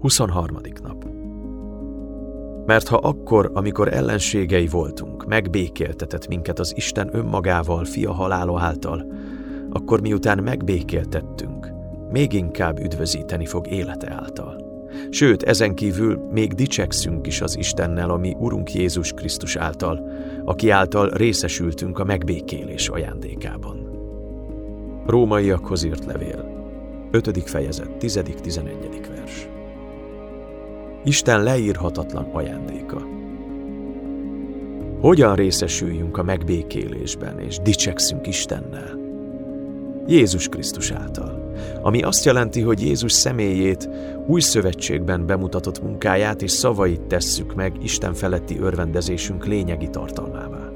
23. nap Mert ha akkor, amikor ellenségei voltunk, megbékéltetett minket az Isten önmagával, fia halála által, akkor miután megbékéltettünk, még inkább üdvözíteni fog élete által. Sőt, ezen kívül még dicsekszünk is az Istennel, ami Urunk Jézus Krisztus által, aki által részesültünk a megbékélés ajándékában. Rómaiakhoz írt levél, 5. fejezet, 10.-11. vers. Isten leírhatatlan ajándéka. Hogyan részesüljünk a megbékélésben, és dicsekszünk Istennel? Jézus Krisztus által, ami azt jelenti, hogy Jézus személyét, új szövetségben bemutatott munkáját és szavait tesszük meg Isten feletti örvendezésünk lényegi tartalmává.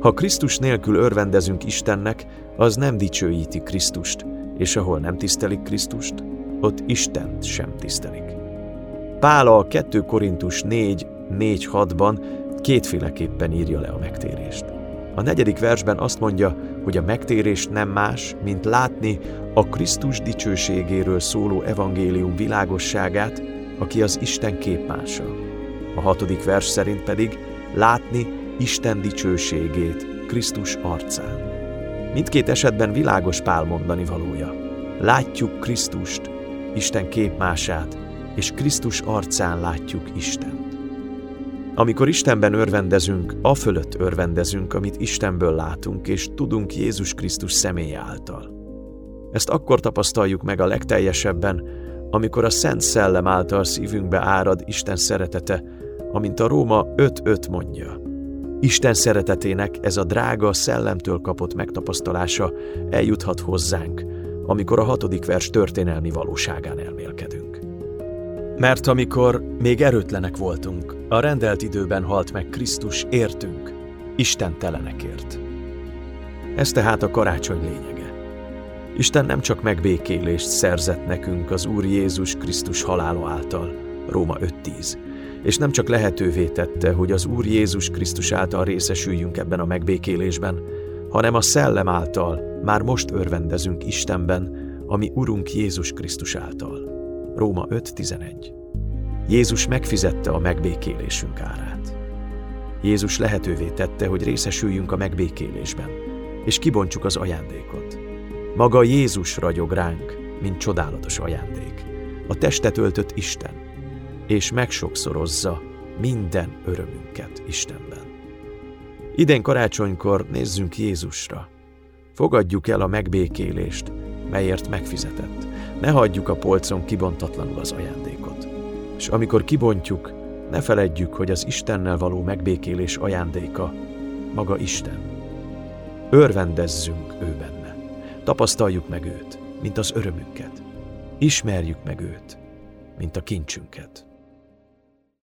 Ha Krisztus nélkül örvendezünk Istennek, az nem dicsőíti Krisztust, és ahol nem tisztelik Krisztust, ott Istent sem tisztelik. Pál a 2 Korintus 4, 4, 6-ban kétféleképpen írja le a megtérést. A negyedik versben azt mondja, hogy a megtérés nem más, mint látni a Krisztus dicsőségéről szóló evangélium világosságát, aki az Isten képmása. A hatodik vers szerint pedig látni Isten dicsőségét Krisztus arcán. Mindkét esetben világos Pál mondani valója. Látjuk Krisztust, Isten képmását, és Krisztus arcán látjuk Istent. Amikor Istenben örvendezünk, a fölött örvendezünk, amit Istenből látunk, és tudunk Jézus Krisztus személye által. Ezt akkor tapasztaljuk meg a legteljesebben, amikor a Szent Szellem által szívünkbe árad Isten szeretete, amint a Róma 5.5 mondja. Isten szeretetének ez a drága szellemtől kapott megtapasztalása eljuthat hozzánk, amikor a hatodik vers történelmi valóságán elmélkedünk. Mert amikor még erőtlenek voltunk, a rendelt időben halt meg Krisztus értünk, Isten telenekért. Ez tehát a karácsony lényege. Isten nem csak megbékélést szerzett nekünk az Úr Jézus Krisztus halála által, Róma 5.10, és nem csak lehetővé tette, hogy az Úr Jézus Krisztus által részesüljünk ebben a megbékélésben, hanem a szellem által már most örvendezünk Istenben, ami Urunk Jézus Krisztus által. Róma 5.11 Jézus megfizette a megbékélésünk árát. Jézus lehetővé tette, hogy részesüljünk a megbékélésben, és kibontsuk az ajándékot. Maga Jézus ragyog ránk, mint csodálatos ajándék, a testet öltött Isten, és megsokszorozza minden örömünket Istenben. Idén karácsonykor nézzünk Jézusra. Fogadjuk el a megbékélést, melyért megfizetett. Ne hagyjuk a polcon kibontatlanul az ajándékot. És amikor kibontjuk, ne feledjük, hogy az Istennel való megbékélés ajándéka maga Isten. Örvendezzünk ő benne. Tapasztaljuk meg őt, mint az örömünket. Ismerjük meg őt, mint a kincsünket.